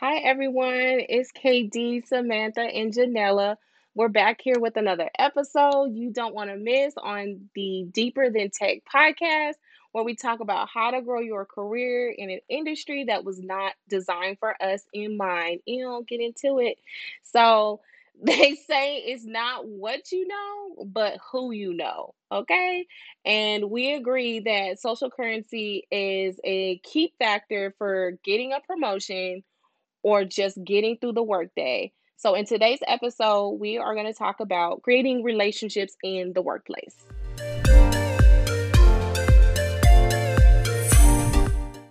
Hi, everyone. It's KD, Samantha, and Janella. We're back here with another episode you don't want to miss on the Deeper Than Tech podcast, where we talk about how to grow your career in an industry that was not designed for us in mind. You know, get into it. So, they say it's not what you know, but who you know. Okay. And we agree that social currency is a key factor for getting a promotion or just getting through the workday. So, in today's episode, we are going to talk about creating relationships in the workplace.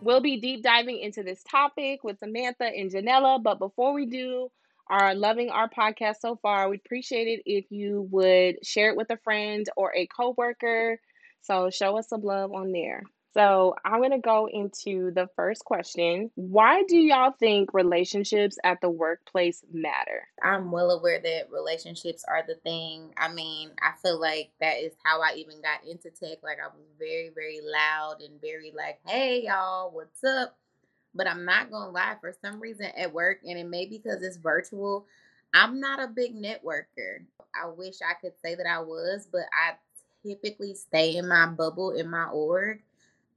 We'll be deep diving into this topic with Samantha and Janella, but before we do, are loving our podcast so far, we'd appreciate it if you would share it with a friend or a coworker. So show us some love on there. So I'm going to go into the first question. Why do y'all think relationships at the workplace matter? I'm well aware that relationships are the thing. I mean, I feel like that is how I even got into tech. Like, I was very, very loud and very like, hey, y'all, what's up? But I'm not going to lie, for some reason at work, and it may be because it's virtual, I'm not a big networker. I wish I could say that I was, but I typically stay in my bubble in my org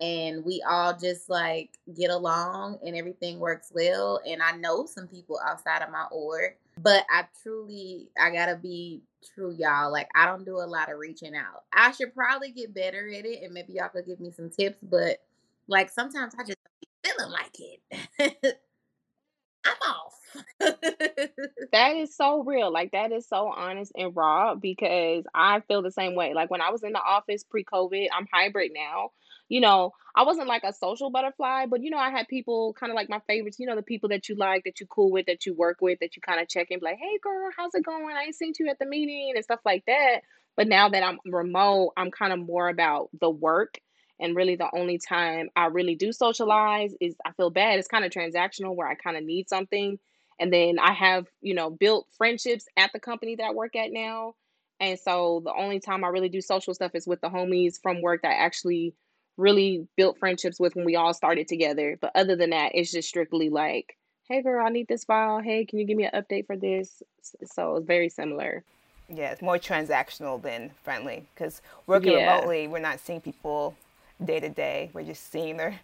and we all just like get along and everything works well and i know some people outside of my org but i truly i gotta be true y'all like i don't do a lot of reaching out. I should probably get better at it and maybe y'all could give me some tips but like sometimes i just be feeling like it. I'm off. That is so real like that is so honest and raw because i feel the same way like when i was in the office pre-covid i'm hybrid now you know, I wasn't like a social butterfly, but you know, I had people kind of like my favorites, you know, the people that you like, that you cool with, that you work with, that you kind of check in, like, hey girl, how's it going? I ain't seen you at the meeting and stuff like that. But now that I'm remote, I'm kind of more about the work. And really, the only time I really do socialize is I feel bad. It's kind of transactional where I kind of need something. And then I have, you know, built friendships at the company that I work at now. And so the only time I really do social stuff is with the homies from work that actually really built friendships with when we all started together. But other than that, it's just strictly like, hey girl, I need this file. Hey, can you give me an update for this? So it's very similar. Yeah, it's more transactional than friendly because working yeah. remotely, we're not seeing people day to day. We're just seeing their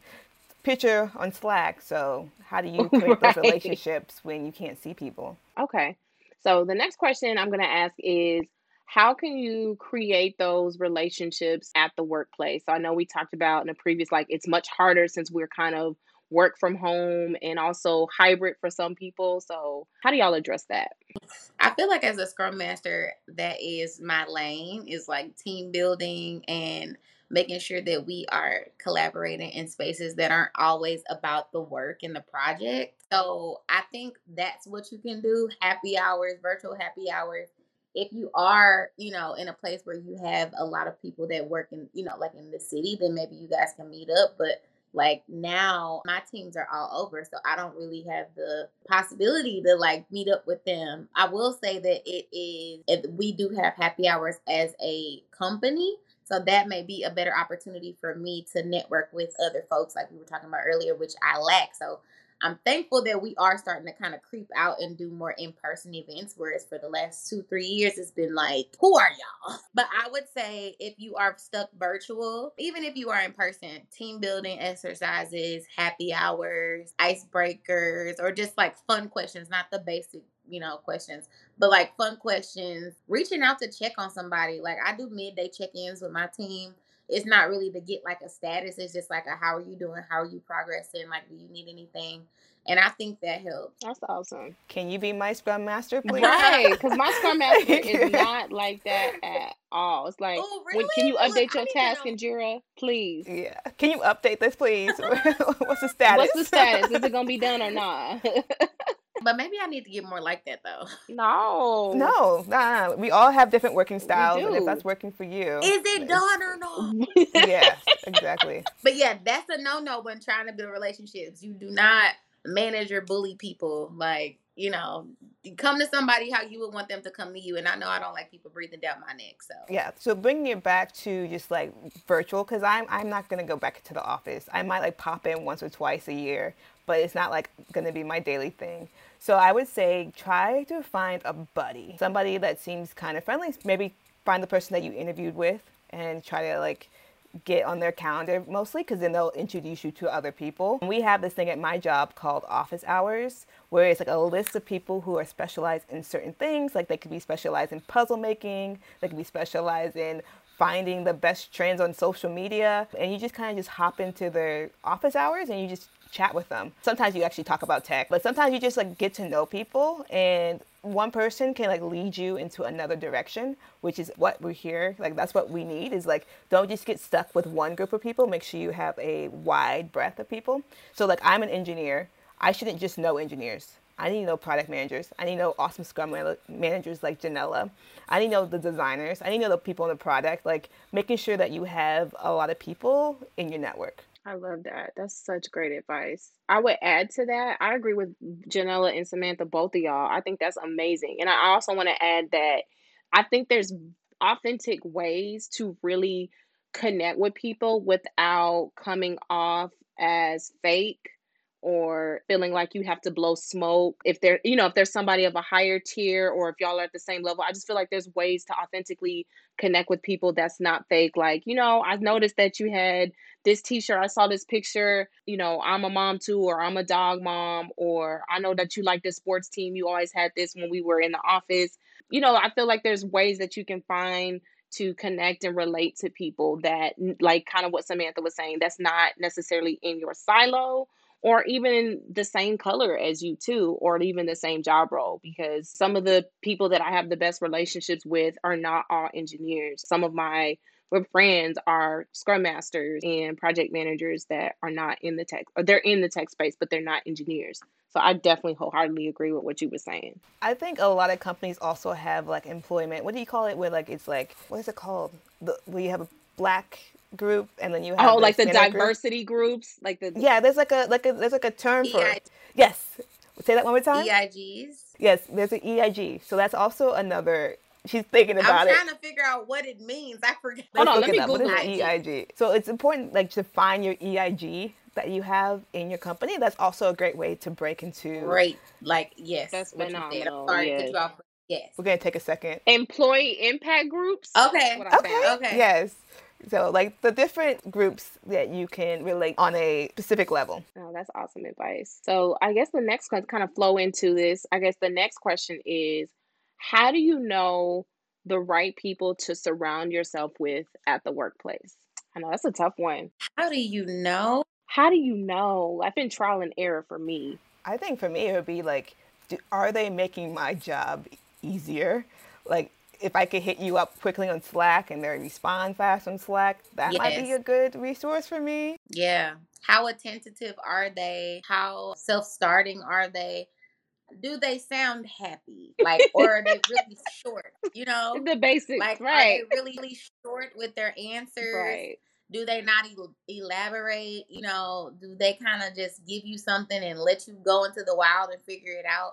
picture on Slack. So how do you create right. those relationships when you can't see people? Okay. So the next question I'm going to ask is how can you create those relationships at the workplace? I know we talked about in a previous, like it's much harder since we're kind of work from home and also hybrid for some people. So how do y'all address that? I feel like as a scrum master, that is my lane is like team building and making sure that we are collaborating in spaces that aren't always about the work and the project. So I think that's what you can do. Happy hours, virtual happy hours if you are, you know, in a place where you have a lot of people that work in, you know, like in the city, then maybe you guys can meet up. But like now, my teams are all over, so I don't really have the possibility to like meet up with them. I will say that it is, we do have happy hours as a company. So that may be a better opportunity for me to network with other folks, like we were talking about earlier, which I lack. So I'm thankful that we are starting to kind of creep out and do more in person events, whereas for the last two, three years, it's been like, who are y'all? But I would say if you are stuck virtual, even if you are in person, team building exercises, happy hours, icebreakers, or just like fun questions, not the basic you know, questions, but like fun questions, reaching out to check on somebody. Like I do midday check ins with my team it's not really to get like a status. It's just like a how are you doing? How are you progressing? Like, do you need anything? And I think that helps. That's awesome. Can you be my scrum master, please? Right, because my scrum master is not like that at all. It's like, oh, really? when, can you update your task in Jira, please? Yeah. Can you update this, please? What's the status? What's the status? Is it gonna be done or not? But maybe I need to get more like that though. No. No, nah. We all have different working styles. And if that's working for you. Is it done or not? yeah, exactly. But yeah, that's a no no when trying to build relationships. You do not manage or bully people. Like you know, come to somebody how you would want them to come to you. And I know I don't like people breathing down my neck. So yeah. So bringing it back to just like virtual, because I'm I'm not gonna go back to the office. I might like pop in once or twice a year, but it's not like gonna be my daily thing. So I would say try to find a buddy, somebody that seems kind of friendly. Maybe find the person that you interviewed with and try to like get on their calendar mostly because then they'll introduce you to other people. We have this thing at my job called office hours where it's like a list of people who are specialized in certain things. Like they could be specialized in puzzle making, they could be specialized in finding the best trends on social media. And you just kind of just hop into their office hours and you just chat with them. Sometimes you actually talk about tech, but sometimes you just like get to know people and one person can like lead you into another direction, which is what we're here. Like that's what we need is like don't just get stuck with one group of people. Make sure you have a wide breadth of people. So like I'm an engineer. I shouldn't just know engineers. I need to know product managers. I need to know awesome scrum managers like Janella. I need to know the designers. I need to know the people in the product. Like making sure that you have a lot of people in your network. I love that. That's such great advice. I would add to that. I agree with Janella and Samantha, both of y'all. I think that's amazing. And I also want to add that I think there's authentic ways to really connect with people without coming off as fake or feeling like you have to blow smoke if there you know if there's somebody of a higher tier or if y'all are at the same level i just feel like there's ways to authentically connect with people that's not fake. Like you know i noticed that you had this t-shirt i saw this picture you know i'm a mom too or i'm a dog mom or i know that you like this sports team you always had this when we were in the office. You know i feel like there's ways that you can find to connect and relate to people that like kind of what samantha was saying that's not necessarily in your silo or even the same color as you too or even the same job role because some of the people that i have the best relationships with are not all engineers. Some of my friends are scrum masters and project managers that are not in the tech or they're in the tech space but they're not engineers. So i definitely wholeheartedly agree with what you were saying. I think a lot of companies also have like employment. What do you call it where like it's like what is it called? The, where you have a black group and then you have oh like the diversity group. groups like the yeah there's like a like a there's like a term for it yes say that one more time eigs yes there's an eig so that's also another she's thinking about it. I'm trying to figure out what it means. I forgot. Hold on, let me Google what is EIG. So it's important like to find your EIG that you have in your company. That's also a great way to break into. Great, like yes, that's what phenomenal. Sorry, yes. Yes. We're gonna take a second. Employee impact groups. Okay. Okay. Okay. Yes. So, like the different groups that you can relate on a specific level. Oh, that's awesome advice. So, I guess the next one kind of flow into this. I guess the next question is how do you know the right people to surround yourself with at the workplace? I know that's a tough one. How do you know? How do you know? I've been trial and error for me. I think for me, it would be like, do, are they making my job easier? Like, if I could hit you up quickly on Slack and they respond fast on Slack, that yes. might be a good resource for me. Yeah. How attentive are they? How self starting are they? Do they sound happy? Like, or are they really short? You know, the basics, like, right? Are they really, really short with their answers? Right. Do they not elaborate? You know, do they kind of just give you something and let you go into the wild and figure it out?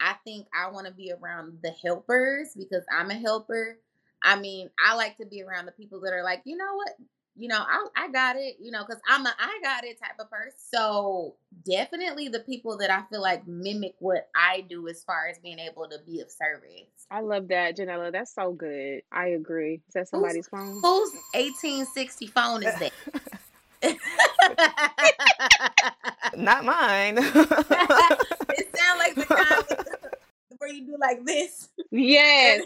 I think I want to be around the helpers because I'm a helper. I mean, I like to be around the people that are like, you know what, you know, I, I got it, you know, because I'm a I got it type of person. So definitely the people that I feel like mimic what I do as far as being able to be of service. I love that, Janella. That's so good. I agree. Is that somebody's who's, phone? Whose 1860 phone is that? Not mine. it sounds like the kind where you do like this. Yes.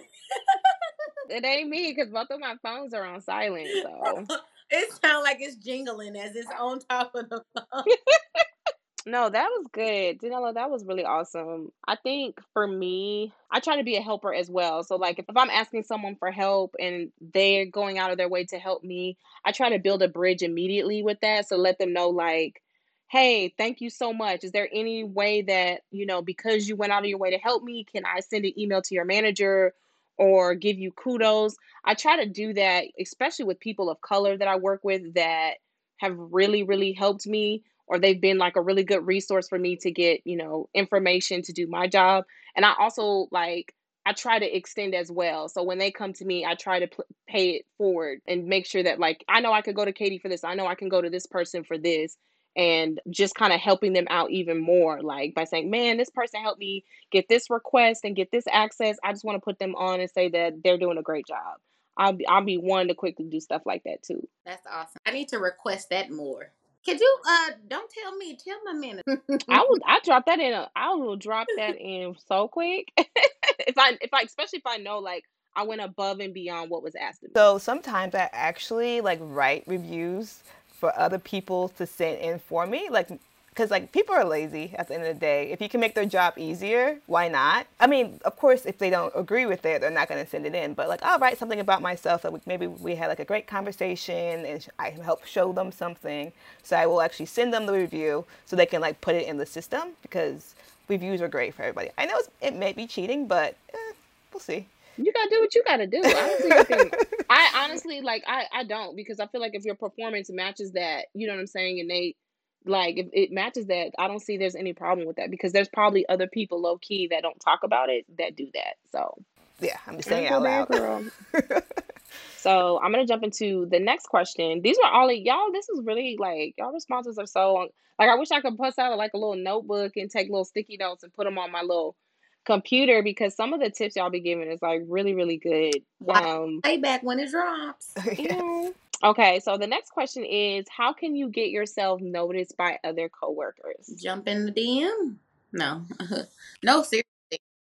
it ain't me because both of my phones are on silent. So it sounds like it's jingling as it's on top of the phone. No, that was good. Danilo, that was really awesome. I think for me, I try to be a helper as well. So, like, if, if I'm asking someone for help and they're going out of their way to help me, I try to build a bridge immediately with that. So, let them know, like, hey, thank you so much. Is there any way that, you know, because you went out of your way to help me, can I send an email to your manager or give you kudos? I try to do that, especially with people of color that I work with that have really, really helped me or they've been like a really good resource for me to get, you know, information to do my job. And I also like I try to extend as well. So when they come to me, I try to pay it forward and make sure that like I know I could go to Katie for this. I know I can go to this person for this and just kind of helping them out even more like by saying, "Man, this person helped me get this request and get this access. I just want to put them on and say that they're doing a great job." I'll be I'll be one to quickly do stuff like that too. That's awesome. I need to request that more. Could you uh don't tell me, tell my manager. I will I drop that in a I will drop that in so quick. if I if I especially if I know like I went above and beyond what was asked of me. So sometimes I actually like write reviews for other people to send in for me. Like because like people are lazy at the end of the day. If you can make their job easier why not? I mean of course if they don't agree with it they're not going to send it in. But like i'll write something about myself that maybe we had like a great conversation and i help show them something. So i will actually send them the review so they can like put it in the system because reviews are great for everybody. I know it may be cheating but eh, we'll see. You gotta do what you gotta do. I, I honestly like I I don't because I feel like if your performance matches that, you know what I'm saying, and they like if it matches that, I don't see there's any problem with that because there's probably other people low key that don't talk about it that do that. So yeah, I'm just saying out loud. Girl. so I'm gonna jump into the next question. These are all y'all. This is really like y'all responses are so like I wish I could bust out like a little notebook and take little sticky notes and put them on my little computer because some of the tips y'all be giving is like really really good. Um, back when it drops. yeah. Okay, so the next question is how can you get yourself noticed by other coworkers? Jump in the DM? No. no, seriously.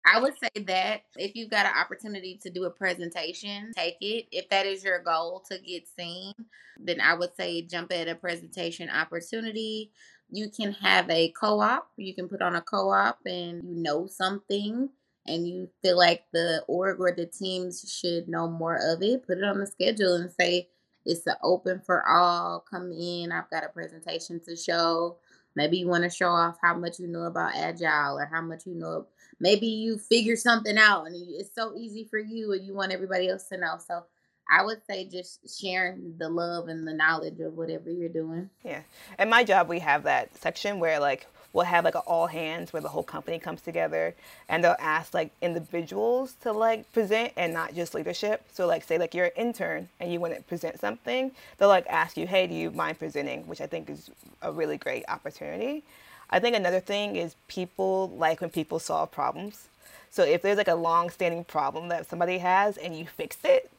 I would say that if you've got an opportunity to do a presentation, take it. If that is your goal to get seen, then I would say jump at a presentation opportunity. You can have a co op. You can put on a co op and you know something and you feel like the org or the teams should know more of it, put it on the schedule and say, it's an open for all. Come in. I've got a presentation to show. Maybe you want to show off how much you know about agile or how much you know. Maybe you figure something out and it's so easy for you and you want everybody else to know. So I would say just sharing the love and the knowledge of whatever you're doing. Yeah. At my job, we have that section where like we'll have like an all hands where the whole company comes together and they'll ask like individuals to like present and not just leadership. So like say like you're an intern and you want to present something, they'll like ask you, hey, do you mind presenting? Which I think is a really great opportunity. I think another thing is people like when people solve problems. So if there's like a long standing problem that somebody has and you fix it,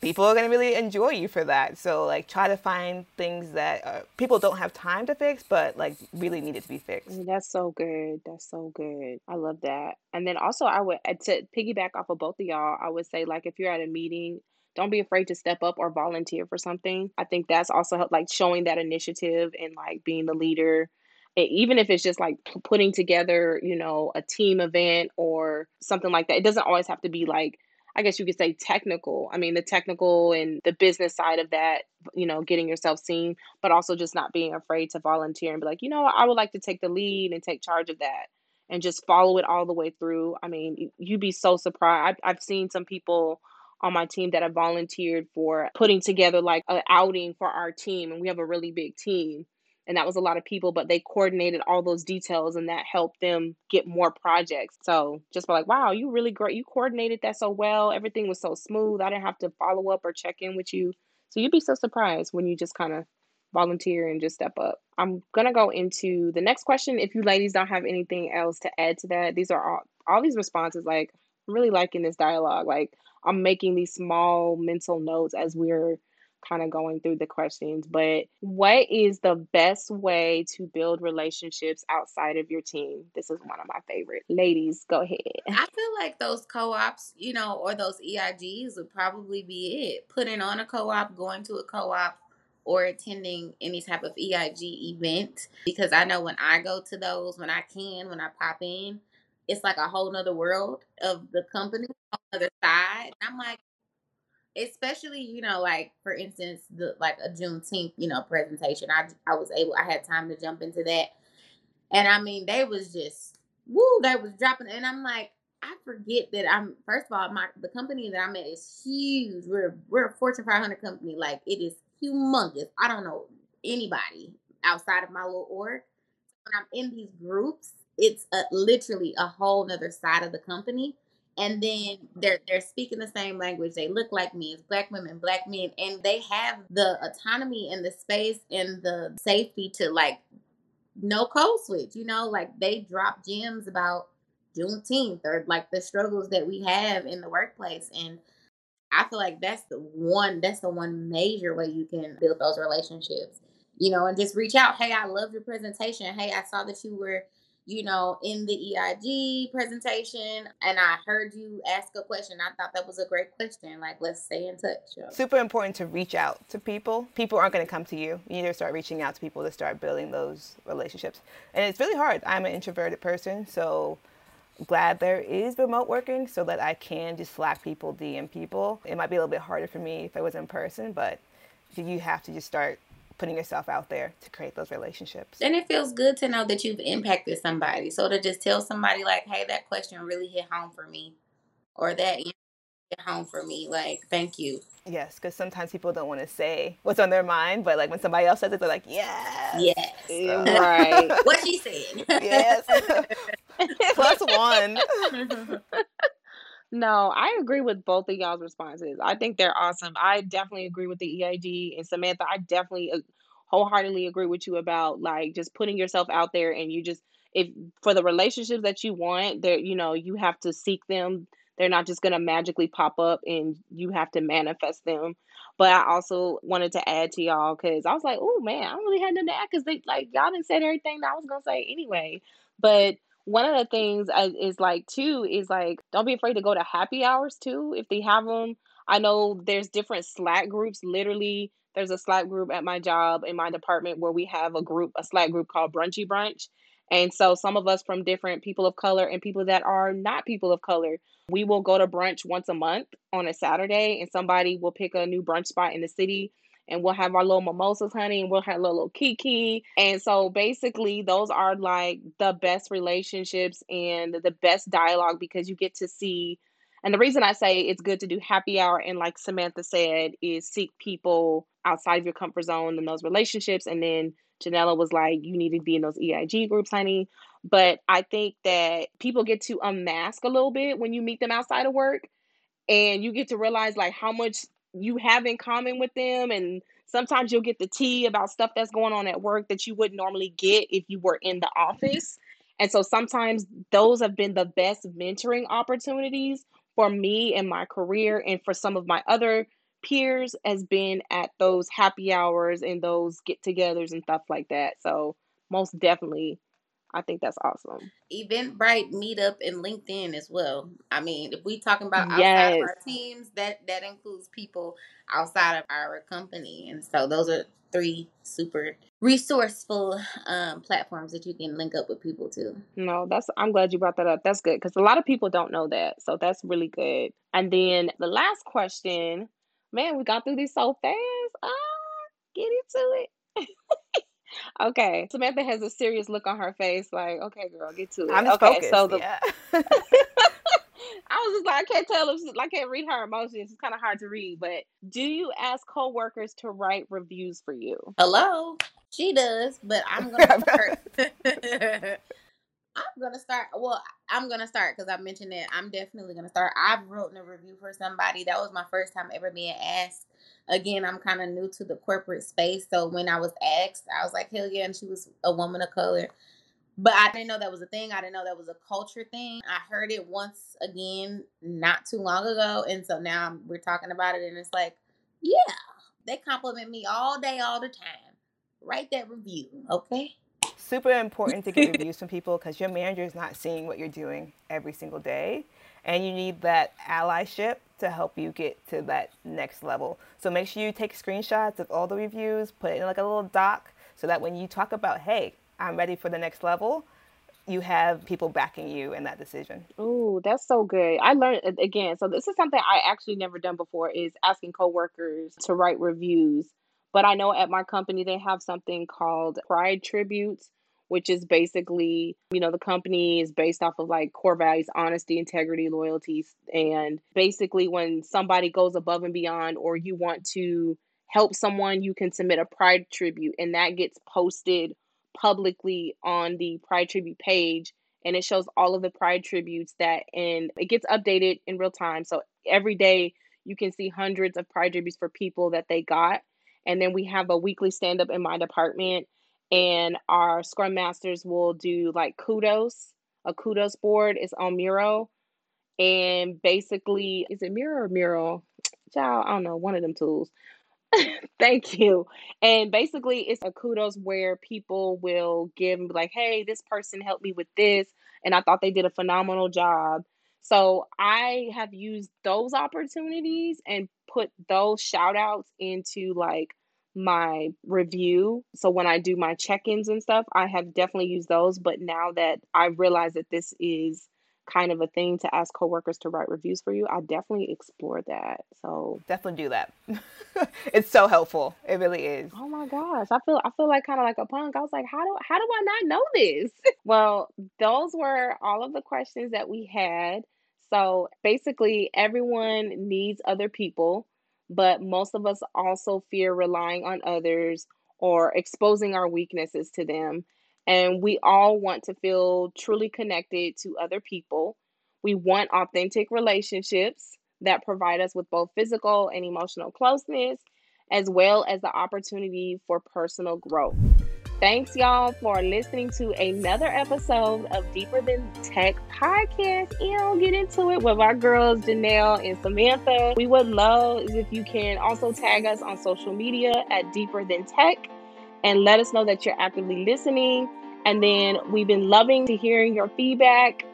people are going to really enjoy you for that. So like try to find things that uh, people don't have time to fix, but like really needed to be fixed. That's so good. That's so good. I love that. And then also I would uh, to piggyback off of both of y'all, I would say like if you're at a meeting, don't be afraid to step up or volunteer for something. I think that's also like showing that initiative and like being the leader and even if it's just like putting together, you know, a team event or something like that. It doesn't always have to be like I guess you could say technical. I mean, the technical and the business side of that, you know, getting yourself seen, but also just not being afraid to volunteer and be like, you know, I would like to take the lead and take charge of that and just follow it all the way through. I mean, you'd be so surprised. I've, I've seen some people on my team that have volunteered for putting together like an outing for our team, and we have a really big team and that was a lot of people but they coordinated all those details and that helped them get more projects. So just like wow you really great. You coordinated that so well. Everything was so smooth. I didn't have to follow up or check in with you. So you'd be so surprised when you just kind of volunteer and just step up. I'm gonna go into the next question if you ladies don't have anything else to add to that. These are all all these responses like i'm really liking this dialogue. Like i'm making these small mental notes as we're kind of going through the questions, but what is the best way to build relationships outside of your team? This is one of my favorite. Ladies, go ahead. I feel like those co ops, you know, or those EIGs would probably be it. Putting on a co op, going to a co op, or attending any type of EIG event. Because I know when I go to those, when I can, when I pop in, it's like a whole nother world of the company, on the other side. I'm like, especially you know like for instance the like a juneteenth you know presentation. I i was able i had time to jump into that. And i mean they was just woo they was dropping. And i'm like i forget that i'm first of all my the company that i'm at is huge. We're we're a fortune 500 company. Like it is humongous. I don't know anybody outside of my little org. When I'm in these groups, it's a, literally a whole nother side of the company. And then they're they're speaking the same language. They look like me. It's black women, black men, and they have the autonomy and the space and the safety to like no code switch. You know, like they drop gems about Juneteenth or like the struggles that we have in the workplace. And I feel like that's the one that's the one major way you can build those relationships. You know, and just reach out. Hey, I love your presentation. Hey, I saw that you were you know, in the EIG presentation, and I heard you ask a question. I thought that was a great question. Like, let's stay in touch. Super important to reach out to people. People aren't going to come to you. You need to start reaching out to people to start building those relationships. And it's really hard. I'm an introverted person, so glad there is remote working so that I can just Slack people, DM people. It might be a little bit harder for me if I was in person, but you have to just start putting yourself out there to create those relationships. And it feels good to know that you've impacted somebody. So to just tell somebody like, "Hey, that question really hit home for me," or that hit home for me, like, thank you. Yes, because sometimes people don't want to say what's on their mind, but like when somebody else says it, they're like, "Yes, yes, so. right." what she said. yes, plus one. No, I agree with both of y'all's responses. I think they're awesome. I definitely agree with the EIG and Samantha. I definitely uh, wholeheartedly agree with you about like just putting yourself out there and you just if for the relationships that you want, there you know, you have to seek them. They're not just going to magically pop up and you have to manifest them. But I also wanted to add to y'all cuz I was like, "Oh man, I don't really had nothing to add cuz they like y'all didn't say everything that I was to say anyway." But one of the things is like too is like don't be afraid to go to happy hours too if they have them. I know there's different Slack groups. Literally, there's a Slack group at my job in my department where we have a group, a Slack group called Brunchy Brunch. And so some of us from different people of color and people that are not people of color, we will go to brunch once a month on a Saturday and somebody will pick a new brunch spot in the city and we'll have our little mimosas, honey, and we'll have a little, kiki. And so basically, those are like the best relationships and the best dialogue because you get to see. And the reason I say it's good to do happy hour and like Samantha said is seek people outside of your comfort zone in those relationships. And then Janella was like, you need to be in those EIG groups, honey. But I think that people get to unmask a little bit when you meet them outside of work and you get to realize like how much you have in common with them and sometimes you'll get the tea about stuff that's going on at work that you wouldn't normally get if you were in the office. And so sometimes those have been the best mentoring opportunities for me in my career and for some of my other peers has been at those happy hours and those get-togethers and stuff like that. So most definitely I think that's awesome. Eventbrite meetup and LinkedIn as well. I mean, if we talking about outside yes. of our teams, that that includes people outside of our company, and so those are three super resourceful um, platforms that you can link up with people to. No, that's I'm glad you brought that up. That's good because a lot of people don't know that, so that's really good. And then the last question, man, we got through these so fast. Ah, get into it. Okay. Samantha has a serious look on her face, like, okay, girl, get to it. I'm okay, focused, so the yeah. I was just like, I can't tell if I can't read her emotions. It's kind of hard to read. But do you ask coworkers to write reviews for you? Hello, she does, but I'm gonna start. I'm gonna start. Well, I'm gonna start because I mentioned that I'm definitely gonna start. I've written a review for somebody. That was my first time ever being asked again, I'm kind of new to the corporate space. So when I was asked, I was like, hell yeah. And she was a woman of color. But I didn't know that was a thing. I didn't know that was a culture thing. I heard it once again not too long ago. And so now we're talking about it. And it's like, yeah, they compliment me all day, all the time. Write that review, okay? Super important to get reviews from people because your manager is not seeing what you're doing every single day and you need that allyship to help you get to that next level. So make sure you take screenshots of all the reviews, put it in like a little doc so that when you talk about, hey, I'm ready for the next level, you have people backing you in that decision. Oh, that's so good. I learned again. So this is something I actually never done before is asking coworkers to write reviews. But I know at my company they have something called Pride Tributes which is basically, you know, the company is based off of like core values, honesty, integrity, loyalty. And basically, when somebody goes above and beyond, or you want to help someone, you can submit a pride tribute and that gets posted publicly on the pride tribute page and it shows all of the pride tributes that and it gets updated in real time. So every day you can see hundreds of pride tributes for people that they got. And then we have a weekly stand up in my department and our scrum masters will do like kudos. A kudos board is on Miro. And basically, is it Miro or Miro? Child, I don't know, one of them tools. Thank you. And basically, it's a kudos where people will give like, hey, this person helped me with this, and I thought they did a phenomenal job. So I have used those opportunities and put those shout outs into like my review. So when I do my check ins and stuff, I have definitely used those. But now that I realize that this is kind of a thing to ask coworkers to write reviews for you, I definitely explore that. So definitely do that. it's so helpful. It really is. Oh my gosh. I feel I feel like kind of like a punk. I was like, how do how do I not know this? well, those were all of the questions that we had. So basically everyone needs other people, but most of us also fear relying on others or exposing our weaknesses to them. And we all want to feel truly connected to other people. We want authentic relationships that provide us with both physical and emotional closeness, as well as the opportunity for personal growth. Thanks, y'all, for listening to another episode of Deeper Than Tech podcast. And get into it with our girls, Janelle and Samantha. We would love if you can also tag us on social media at Deeper Than Tech and let us know that you're actively listening. And then we've been loving to hearing your feedback.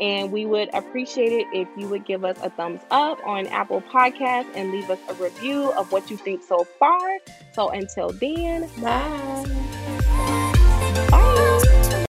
And we would appreciate it if you would give us a thumbs up on Apple Podcasts and leave us a review of what you think so far. So until then, bye. Bye.